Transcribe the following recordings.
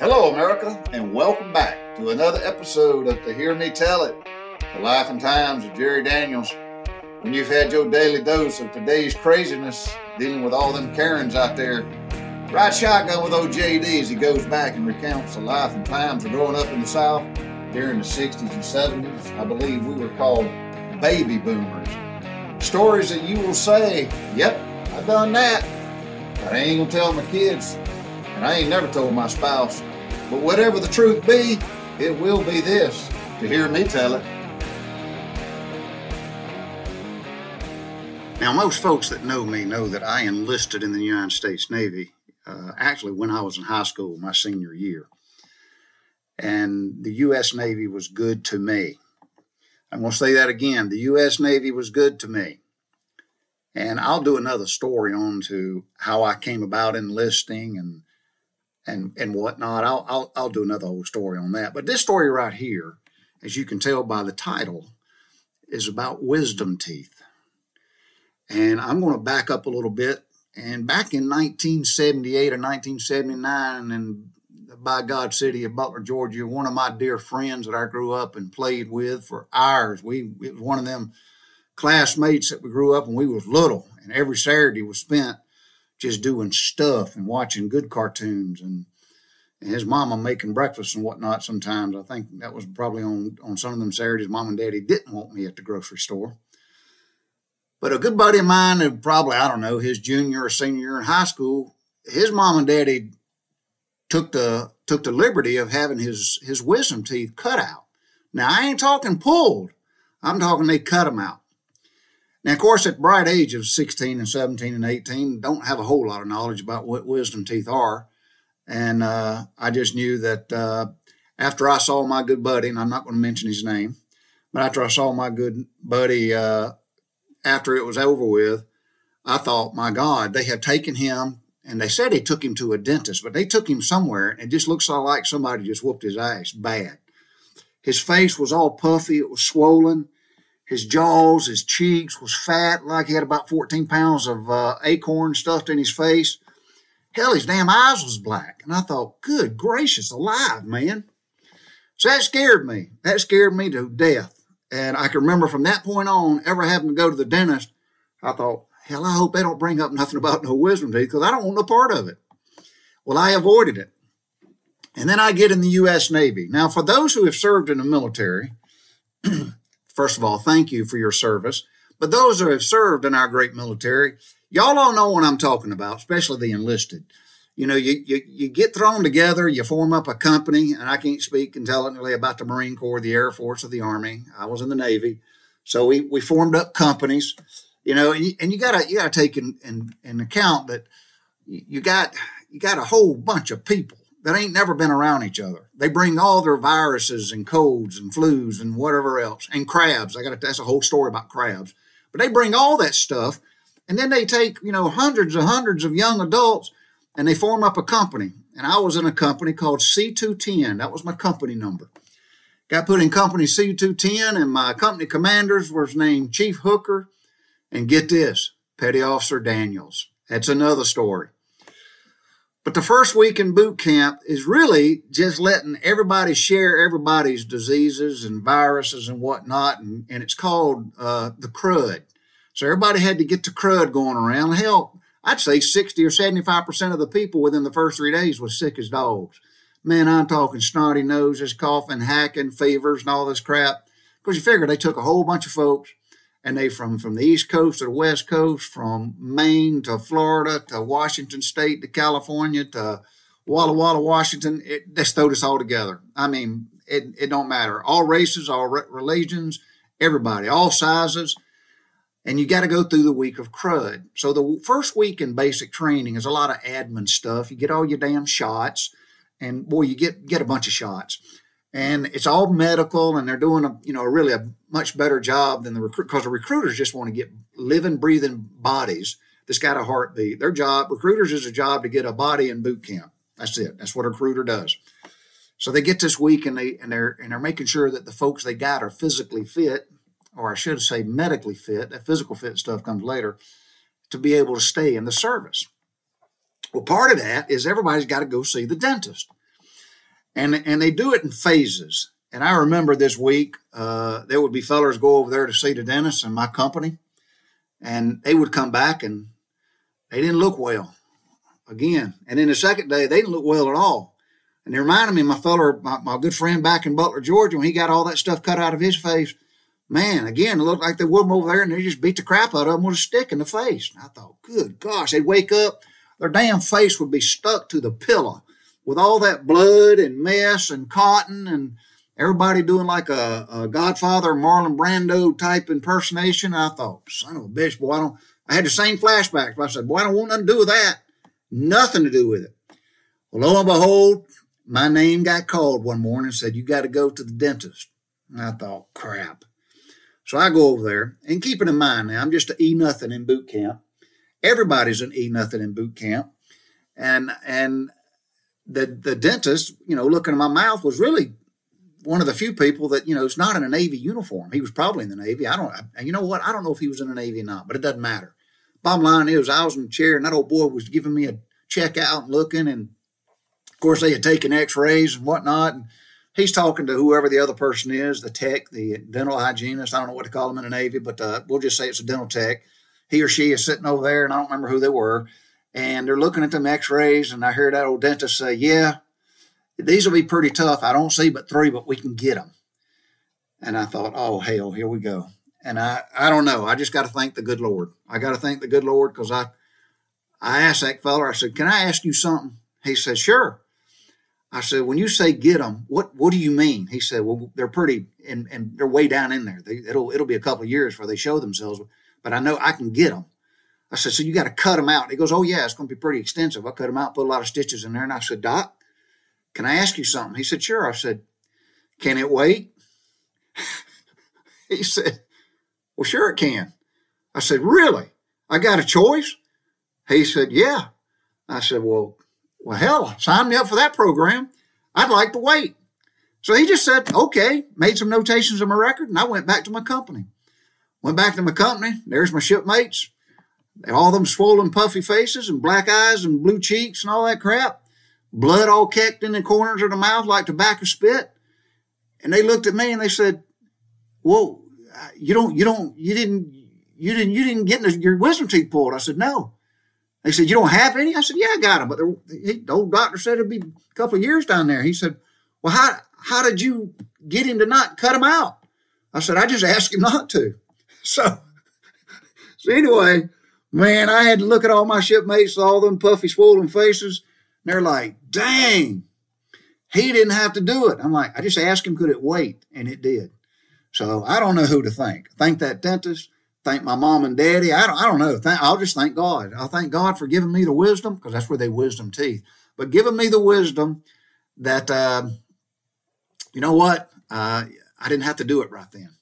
Hello, America, and welcome back to another episode of To Hear Me Tell It, the life and times of Jerry Daniels. When you've had your daily dose of today's craziness, dealing with all them Karens out there, ride shotgun with old JD as he goes back and recounts the life and times of growing up in the South during the 60s and 70s. I believe we were called baby boomers. Stories that you will say, yep, I done that, but I ain't gonna tell my kids and I ain't never told my spouse. But whatever the truth be, it will be this to hear me tell it. Now, most folks that know me know that I enlisted in the United States Navy uh, actually when I was in high school, my senior year. And the U.S. Navy was good to me. I'm going to say that again. The U.S. Navy was good to me. And I'll do another story on to how I came about enlisting and and and whatnot. I'll, I'll I'll do another whole story on that. But this story right here, as you can tell by the title, is about wisdom teeth. And I'm going to back up a little bit. And back in 1978 or 1979, in the by God city of Butler, Georgia, one of my dear friends that I grew up and played with for hours. We it was one of them classmates that we grew up when we was little, and every Saturday was spent just doing stuff and watching good cartoons and, and his mama making breakfast and whatnot sometimes. I think that was probably on, on some of them Saturdays mom and daddy didn't want me at the grocery store. But a good buddy of mine, who probably, I don't know, his junior or senior year in high school, his mom and daddy took the took the liberty of having his his wisdom teeth cut out. Now I ain't talking pulled. I'm talking they cut them out. Now, of course, at bright age of 16 and 17 and 18, don't have a whole lot of knowledge about what wisdom teeth are. And uh, I just knew that uh, after I saw my good buddy, and I'm not going to mention his name, but after I saw my good buddy, uh, after it was over with, I thought, my God, they have taken him, and they said they took him to a dentist, but they took him somewhere, and it just looks like somebody just whooped his ass bad. His face was all puffy, it was swollen his jaws, his cheeks was fat, like he had about 14 pounds of uh, acorn stuffed in his face. Hell, his damn eyes was black. And I thought, good gracious alive, man. So that scared me. That scared me to death. And I can remember from that point on, ever having to go to the dentist, I thought, hell, I hope they don't bring up nothing about no wisdom teeth because I don't want no part of it. Well, I avoided it. And then I get in the U.S. Navy. Now, for those who have served in the military, First of all, thank you for your service. But those who have served in our great military, y'all all know what I'm talking about, especially the enlisted. You know, you, you, you get thrown together, you form up a company, and I can't speak intelligently about the Marine Corps, the Air Force, or the Army. I was in the Navy. So we, we formed up companies, you know, and you, and you gotta you gotta take in, in, in account that you got you got a whole bunch of people that ain't never been around each other. They bring all their viruses and colds and flus and whatever else and crabs. I got that's a whole story about crabs. But they bring all that stuff and then they take, you know, hundreds and hundreds of young adults and they form up a company. And I was in a company called C210. That was my company number. Got put in company C210 and my company commanders was named Chief Hooker and get this, Petty Officer Daniels. That's another story. But the first week in boot camp is really just letting everybody share everybody's diseases and viruses and whatnot. And, and it's called uh, the crud. So everybody had to get the crud going around. Hell, I'd say 60 or 75% of the people within the first three days was sick as dogs. Man, I'm talking snotty noses, coughing, hacking, fevers, and all this crap. Because you figure they took a whole bunch of folks and they from from the east coast to the west coast from maine to florida to washington state to california to walla walla washington it, stowed us all together. I mean it, it don't matter. All races all re- religions everybody all sizes. And you got to go through the week of crud. So the first week in basic training is a lot of admin stuff. You get all your damn shots. And boy you get get a bunch of shots and it's all medical and they're doing a you know really a much better job than the recruit because the recruiters just want to get living breathing bodies that's got a heartbeat. Their job recruiters is a job to get a body in boot camp. That's it. That's what a recruiter does. So they get this week and they and they're and they're making sure that the folks they got are physically fit or i should say medically fit. That physical fit stuff comes later to be able to stay in the service. Well part of that is everybody's got to go see the dentist and and they do it in phases. And I remember this week uh, there would be fellers go over there to see the dentist in my company, and they would come back and they didn't look well again. And then the second day they didn't look well at all. And it reminded me of my feller, my, my good friend back in Butler, Georgia, when he got all that stuff cut out of his face. Man, again, it looked like they would over there and they just beat the crap out of him with a stick in the face. And I thought, good gosh, they'd wake up, their damn face would be stuck to the pillow with all that blood and mess and cotton and everybody doing like a, a Godfather Marlon Brando type impersonation. I thought, son of a bitch, boy, I don't. I had the same flashbacks. I said, boy, I don't want nothing to do with that. Nothing to do with it. Well, lo and behold, my name got called one morning and said, you got to go to the dentist. And I thought, crap. So I go over there and keep it in mind now, I'm just an E nothing in boot camp. Everybody's an E nothing in boot camp. And, and the, the dentist, you know, looking at my mouth was really one of the few people that you know is not in a Navy uniform. He was probably in the Navy. I don't. And you know what? I don't know if he was in the Navy or not, but it doesn't matter. Bottom line is, I was in the chair, and that old boy was giving me a check out and looking, and of course they had taken X-rays and whatnot. And he's talking to whoever the other person is, the tech, the dental hygienist. I don't know what to call him in the Navy, but uh, we'll just say it's a dental tech. He or she is sitting over there, and I don't remember who they were. And they're looking at them X-rays, and I hear that old dentist say, "Yeah, these will be pretty tough. I don't see but three, but we can get them. And I thought, oh, hell, here we go. And I, I don't know. I just got to thank the good Lord. I got to thank the good Lord because I, I asked that fella, I said, can I ask you something? He said, sure. I said, when you say get them, what, what do you mean? He said, well, they're pretty, and, and they're way down in there. They, it'll, it'll be a couple years before they show themselves, but I know I can get them. I said, so you got to cut them out. He goes, oh yeah, it's going to be pretty extensive. I cut them out, put a lot of stitches in there. And I said, doc, can I ask you something? He said, Sure. I said, Can it wait? he said, Well, sure it can. I said, Really? I got a choice? He said, Yeah. I said, Well, well, hell, sign me up for that program. I'd like to wait. So he just said, okay, made some notations on my record, and I went back to my company. Went back to my company. There's my shipmates. All them swollen, puffy faces and black eyes and blue cheeks and all that crap blood all kecked in the corners of the mouth like tobacco spit. And they looked at me and they said, "Well, you don't, you don't, you didn't, you didn't, you didn't get your wisdom teeth pulled." I said, "No." They said, "You don't have any?" I said, "Yeah, I got them." But the, the old doctor said it'd be a couple of years down there. He said, "Well, how how did you get him to not cut them out?" I said, "I just asked him not to." So, so anyway, man, I had to look at all my shipmates, all them puffy, swollen faces And they're like, dang, he didn't have to do it. I'm like, I just asked him, could it wait? And it did. So I don't know who to thank. Thank that dentist. Thank my mom and daddy. I don't, I don't know. Thank, I'll just thank God. I'll thank God for giving me the wisdom because that's where they wisdom teeth. But giving me the wisdom that, uh, you know what? Uh, I didn't have to do it right then.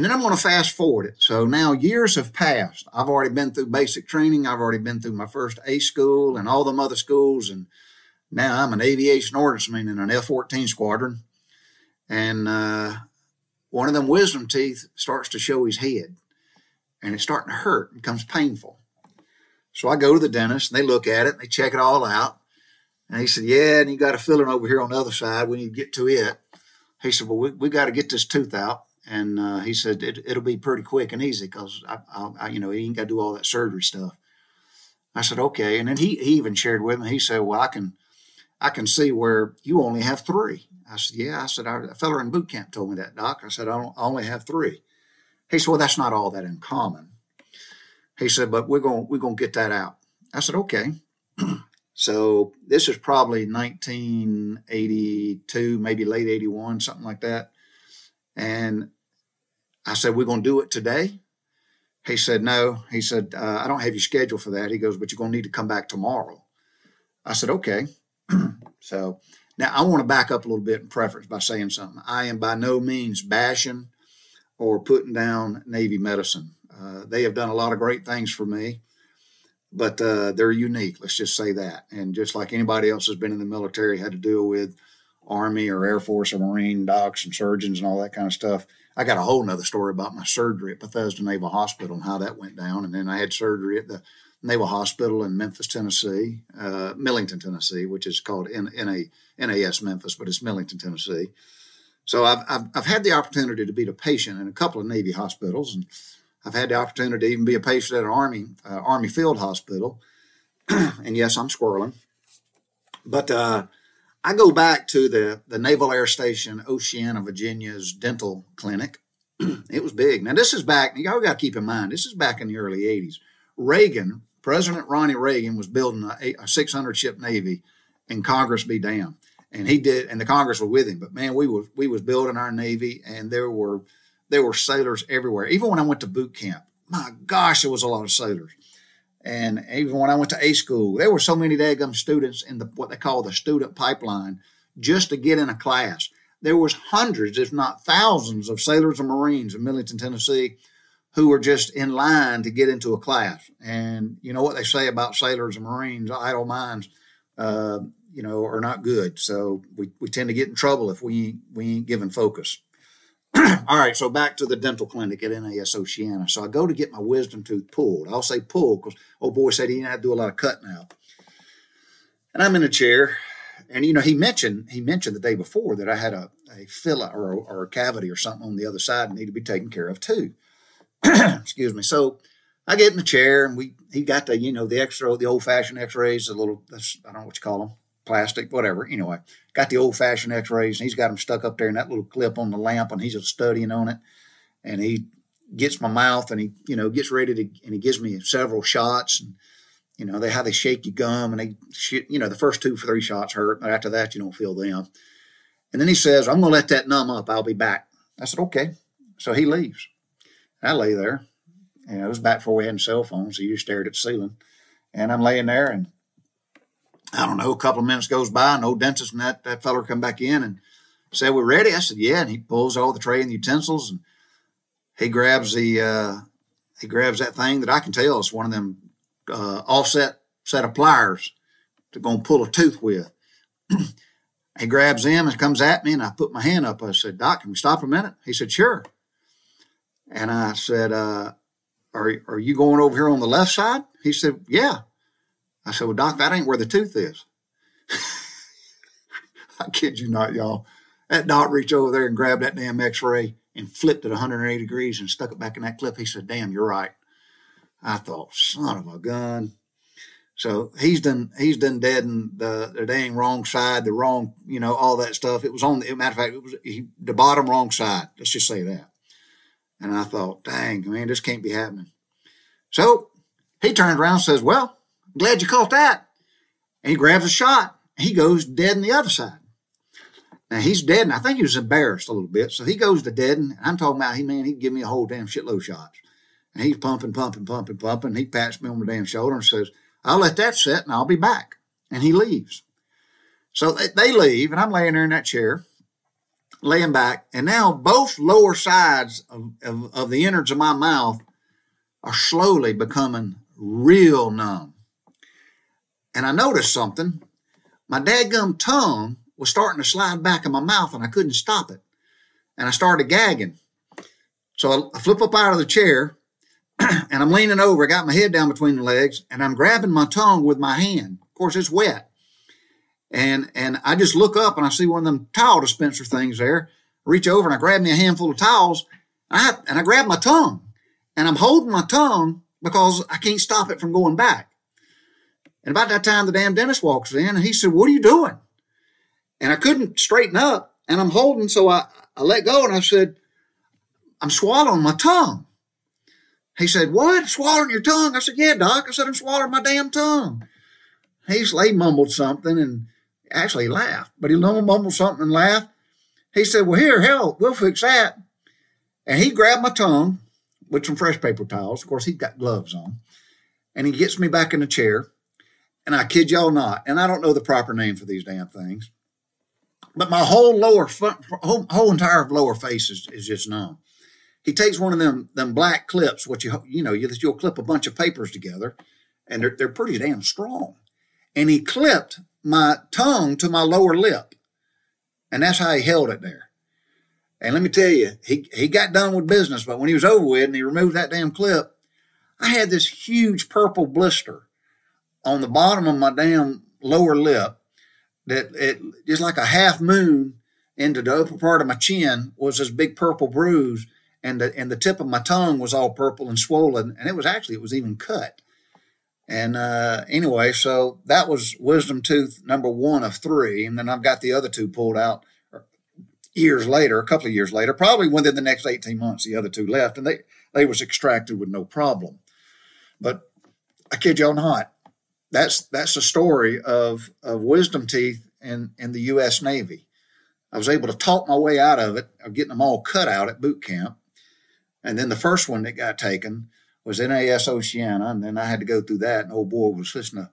And then I'm going to fast forward it. So now years have passed. I've already been through basic training. I've already been through my first A school and all them other schools. And now I'm an aviation ordnanceman in an F 14 squadron. And uh, one of them wisdom teeth starts to show his head and it's starting to hurt, it becomes painful. So I go to the dentist and they look at it and they check it all out. And he said, Yeah, and you got a filling over here on the other side. We need to get to it. He said, Well, we, we got to get this tooth out and uh, he said it, will be pretty quick and easy because I, I, I, you know, he ain't got to do all that surgery stuff. I said okay, and then he, he even shared with me. He said, "Well, I can, I can see where you only have three. I said, "Yeah." I said, "A feller in boot camp told me that, doc." I said, "I, I only have three. He said, "Well, that's not all that uncommon." He said, "But we're gonna we're to get that out." I said, "Okay." so this is probably 1982, maybe late 81, something like that. And I said, We're going to do it today. He said, No. He said, uh, I don't have you scheduled for that. He goes, But you're going to need to come back tomorrow. I said, Okay. so now I want to back up a little bit in preference by saying something. I am by no means bashing or putting down Navy medicine. Uh, they have done a lot of great things for me, but uh, they're unique. Let's just say that. And just like anybody else has been in the military, had to deal with Army or Air Force or Marine docs and surgeons and all that kind of stuff. I got a whole nother story about my surgery at Bethesda Naval Hospital and how that went down. And then I had surgery at the, Naval Hospital in Memphis, Tennessee, uh, Millington, Tennessee, which is called NA, NAS Memphis, but it's Millington, Tennessee. So I've, I've, I've had the opportunity to be a patient in a couple of Navy hospitals, and I've had the opportunity to even be a patient at an Army uh, Army Field Hospital. and yes, I'm squirreling. But uh, I go back to the, the Naval Air Station, Oceana, Virginia's dental clinic. it was big. Now, this is back, y'all got to keep in mind, this is back in the early 80s. Reagan, President Ronnie Reagan, was building a, a 600 ship Navy, and Congress be damned. And he did, and the Congress was with him. But man, we was we was building our Navy, and there were there were sailors everywhere. Even when I went to boot camp, my gosh, there was a lot of sailors. And even when I went to A school, there were so many daggum students in the what they call the student pipeline just to get in a class. There was hundreds, if not thousands, of sailors and Marines in Millington, Tennessee, who were just in line to get into a class. And you know what they say about sailors and Marines, idle minds, uh, you know, are not good. So we, we tend to get in trouble if we we ain't giving focus. All right, so back to the dental clinic at NAS Oceana. So I go to get my wisdom tooth pulled. I'll say pulled because old boy said he didn't have to do a lot of cutting out. And I'm in a chair, and you know he mentioned he mentioned the day before that I had a a filla or, or a cavity or something on the other side and need to be taken care of too. Excuse me. So I get in the chair and we he got the you know the extra the old fashioned X rays, the little I don't know what you call them plastic, whatever. Anyway, got the old fashioned x rays and he's got them stuck up there in that little clip on the lamp and he's studying on it. And he gets my mouth and he, you know, gets ready to, and he gives me several shots. And, you know, they how they shake your gum and they, you know, the first two, three shots hurt. But after that, you don't feel them. And then he says, I'm going to let that numb up. I'll be back. I said, okay. So he leaves. I lay there. And it was back before we had cell phones. So you just stared at the ceiling. And I'm laying there and I don't know, a couple of minutes goes by, and old dentist and that, that feller come back in and said, We're ready. I said, Yeah. And he pulls all the tray and the utensils and he grabs the uh, he grabs that thing that I can tell is one of them uh, offset set of pliers to go and pull a tooth with. he grabs them and comes at me, and I put my hand up. I said, Doc, can we stop a minute? He said, Sure. And I said, uh, are, are you going over here on the left side? He said, Yeah. I said, Well, Doc, that ain't where the tooth is. I kid you not, y'all. That doc reached over there and grabbed that damn x ray and flipped it 180 degrees and stuck it back in that clip. He said, Damn, you're right. I thought, son of a gun. So he's done he's done deadened the, the dang wrong side, the wrong, you know, all that stuff. It was on the matter of fact, it was he, the bottom wrong side. Let's just say that. And I thought, dang, man, this can't be happening. So he turned around and says, Well, glad you caught that. And he grabs a shot. He goes dead in the other side. Now he's dead, and I think he was embarrassed a little bit. So he goes to dead, and I'm talking about he man, he'd give me a whole damn shitload of shots. And he's pumping, pumping, pumping, pumping. He pats me on the damn shoulder and says, I'll let that sit and I'll be back. And he leaves. So they, they leave, and I'm laying there in that chair, laying back, and now both lower sides of, of, of the innards of my mouth are slowly becoming real numb. And I noticed something. My dadgum tongue was starting to slide back in my mouth and I couldn't stop it. And I started gagging. So I flip up out of the chair and I'm leaning over. I got my head down between the legs and I'm grabbing my tongue with my hand. Of course, it's wet. And, and I just look up and I see one of them towel dispenser things there. I reach over and I grab me a handful of towels and I, and I grab my tongue and I'm holding my tongue because I can't stop it from going back. And about that time, the damn dentist walks in and he said, What are you doing? And I couldn't straighten up and I'm holding, so I, I let go and I said, I'm swallowing my tongue. He said, What? Swallowing your tongue? I said, Yeah, doc. I said, I'm swallowing my damn tongue. He's, he mumbled something and actually he laughed, but he mumbled something and laughed. He said, Well, here, hell, we'll fix that. And he grabbed my tongue with some fresh paper towels. Of course, he's got gloves on. And he gets me back in the chair and I kid y'all not, and I don't know the proper name for these damn things, but my whole lower, whole, whole entire lower face is, is just numb. He takes one of them them black clips, which you you know you, you'll clip a bunch of papers together, and they're they're pretty damn strong, and he clipped my tongue to my lower lip, and that's how he held it there. And let me tell you, he he got done with business, but when he was over with and he removed that damn clip, I had this huge purple blister on the bottom of my damn lower lip that it just like a half moon into the upper part of my chin was this big purple bruise and the and the tip of my tongue was all purple and swollen and it was actually it was even cut. And uh, anyway so that was wisdom tooth number one of three and then i've got the other two pulled out years later a couple of years later probably within the next 18 months the other two left and they they was extracted with no problem. But i kid y'all not that's that's the story of of wisdom teeth in in the u.s navy i was able to talk my way out of it of getting them all cut out at boot camp and then the first one that got taken was NAS Oceana, and then I had to go through that. And old boy was fixing to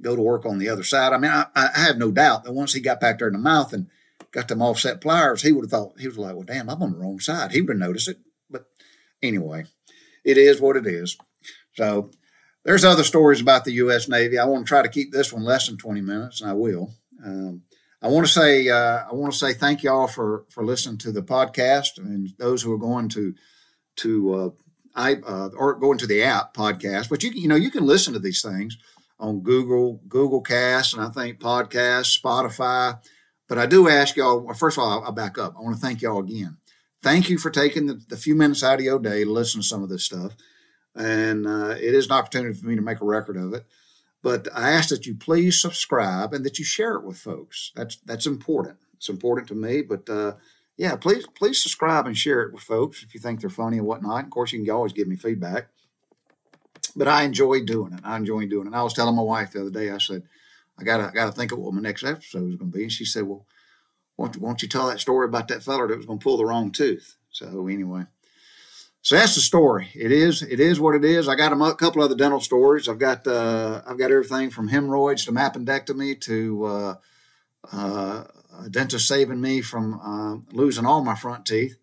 go to work on the other side. I mean, I, I have no doubt that once he got back there in the mouth and got them offset pliers, he would have thought he was like, "Well, damn, I'm on the wrong side." He would have noticed it. But anyway, it is what it is. So there's other stories about the U.S. Navy. I want to try to keep this one less than 20 minutes, and I will. Um, I want to say uh, I want to say thank y'all for for listening to the podcast and those who are going to to uh, I uh, or go into the app podcast. But you you know you can listen to these things on Google Google Cast and I think podcast Spotify. But I do ask y'all. First of all, I'll back up. I want to thank y'all again. Thank you for taking the, the, few minutes out of your day to listen to some of this stuff. And uh, it is an opportunity for me to make a record of it. But I ask that you please subscribe and that you share it with folks. That's that's important. It's important to me. But uh, yeah, please please subscribe and share it with folks if you think they're funny and whatnot. Of course, you can always give me feedback. But I enjoy doing it. I enjoy doing it. I was telling my wife the other day. I said, I gotta I gotta think of what my next episode is going to be. And she said, Well, won't, won't you tell that story about that feller that was going to pull the wrong tooth? So anyway, so that's the story. It is it is what it is. I got a couple other dental stories. I've got uh, I've got everything from hemorrhoids to appendectomy to uh, uh, a dentist saving me from uh, losing all my front teeth,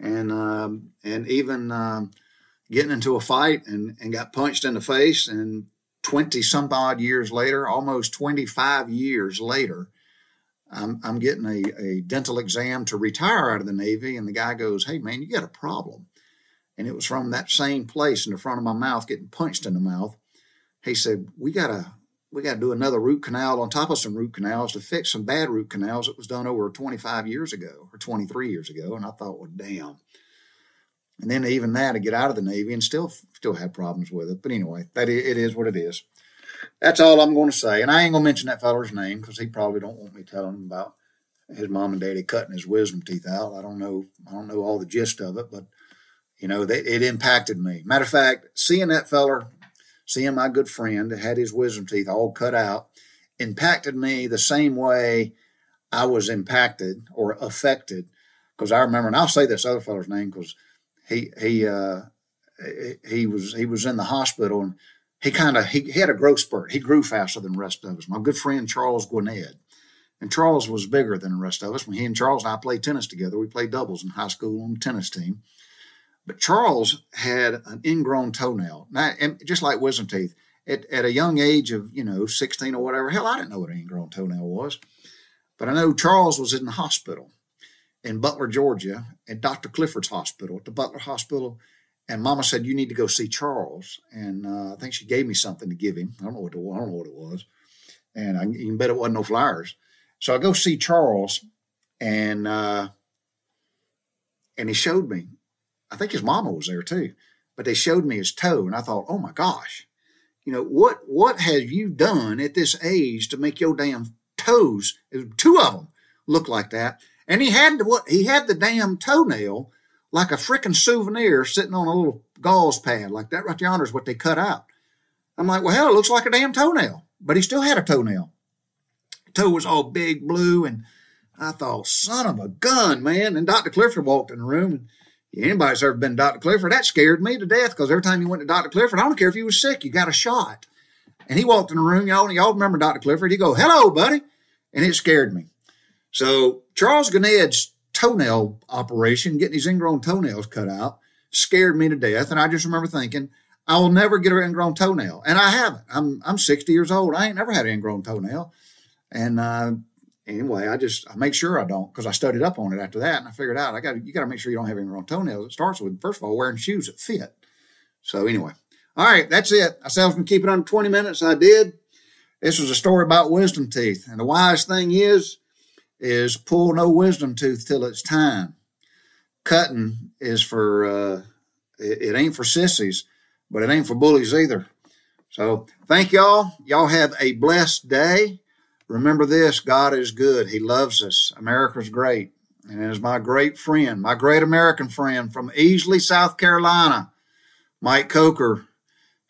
and um, and even um, getting into a fight and, and got punched in the face. And twenty some odd years later, almost twenty five years later, I'm I'm getting a, a dental exam to retire out of the Navy, and the guy goes, "Hey man, you got a problem." And it was from that same place in the front of my mouth, getting punched in the mouth. He said, "We gotta we got to do another root canal on top of some root canals to fix some bad root canals that was done over 25 years ago or 23 years ago. And I thought, well, damn. And then even that to get out of the Navy and still still have problems with it. But anyway, that it is what it is. That's all I'm going to say. And I ain't gonna mention that feller's name because he probably don't want me telling him about his mom and daddy cutting his wisdom teeth out. I don't know. I don't know all the gist of it, but you know, they, it impacted me. Matter of fact, seeing that feller seeing my good friend that had his wisdom teeth all cut out impacted me the same way I was impacted or affected. Because I remember, and I'll say this other fellow's name because he he uh, he was he was in the hospital and he kind of he, he, had a growth spurt. He grew faster than the rest of us. My good friend Charles Gwinnett. And Charles was bigger than the rest of us. When he and Charles and I played tennis together, we played doubles in high school on the tennis team. But Charles had an ingrown toenail, and just like wisdom teeth, at, at a young age of, you know, 16 or whatever, hell, I didn't know what an ingrown toenail was. But I know Charles was in the hospital in Butler, Georgia, at Dr. Clifford's hospital, at the Butler Hospital. And Mama said, You need to go see Charles. And uh, I think she gave me something to give him. I don't know what it, I don't know what it was. And I, you can bet it wasn't no flowers. So I go see Charles, and uh, and he showed me I think his mama was there too. But they showed me his toe, and I thought, oh my gosh, you know what? What have you done at this age to make your damn toes, two of them, look like that? And he had what? He had the damn toenail like a freaking souvenir sitting on a little gauze pad like that right yonder is what they cut out. I'm like, well, hell, it looks like a damn toenail, but he still had a toenail. toe was all big blue, and I thought, son of a gun, man. And Dr. Clifford walked in the room and anybody's ever been to Dr. Clifford, that scared me to death because every time you went to Dr. Clifford, I don't care if you was sick, you got a shot. And he walked in the room, y'all, y'all remember Dr. Clifford. he'd go, hello, buddy. And it scared me. So Charles Ganed's toenail operation, getting his ingrown toenails cut out, scared me to death. And I just remember thinking, I will never get an ingrown toenail. And I haven't. I'm I'm 60 years old. I ain't never had an ingrown toenail. And uh, anyway, I just I make sure I don't because I studied up on it after that and I figured out I got you got to make sure you don't have any wrong toenails. It starts with first of all wearing shoes that fit. So anyway, All right, that's it. I said I was to keep it under 20 minutes. I did. This was a story about wisdom teeth. And the wise thing is, is pull no wisdom tooth till it's time. Cutting is for, uh, it, it ain't for sissies, but it ain't for bullies either. So thank y'all. Y'all have a blessed day. Remember this God is good. He loves us. America's great. And as my great friend, my great American friend from Easley, South Carolina, Mike Coker,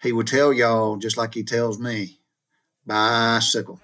he would tell y'all just like he tells me bicycle.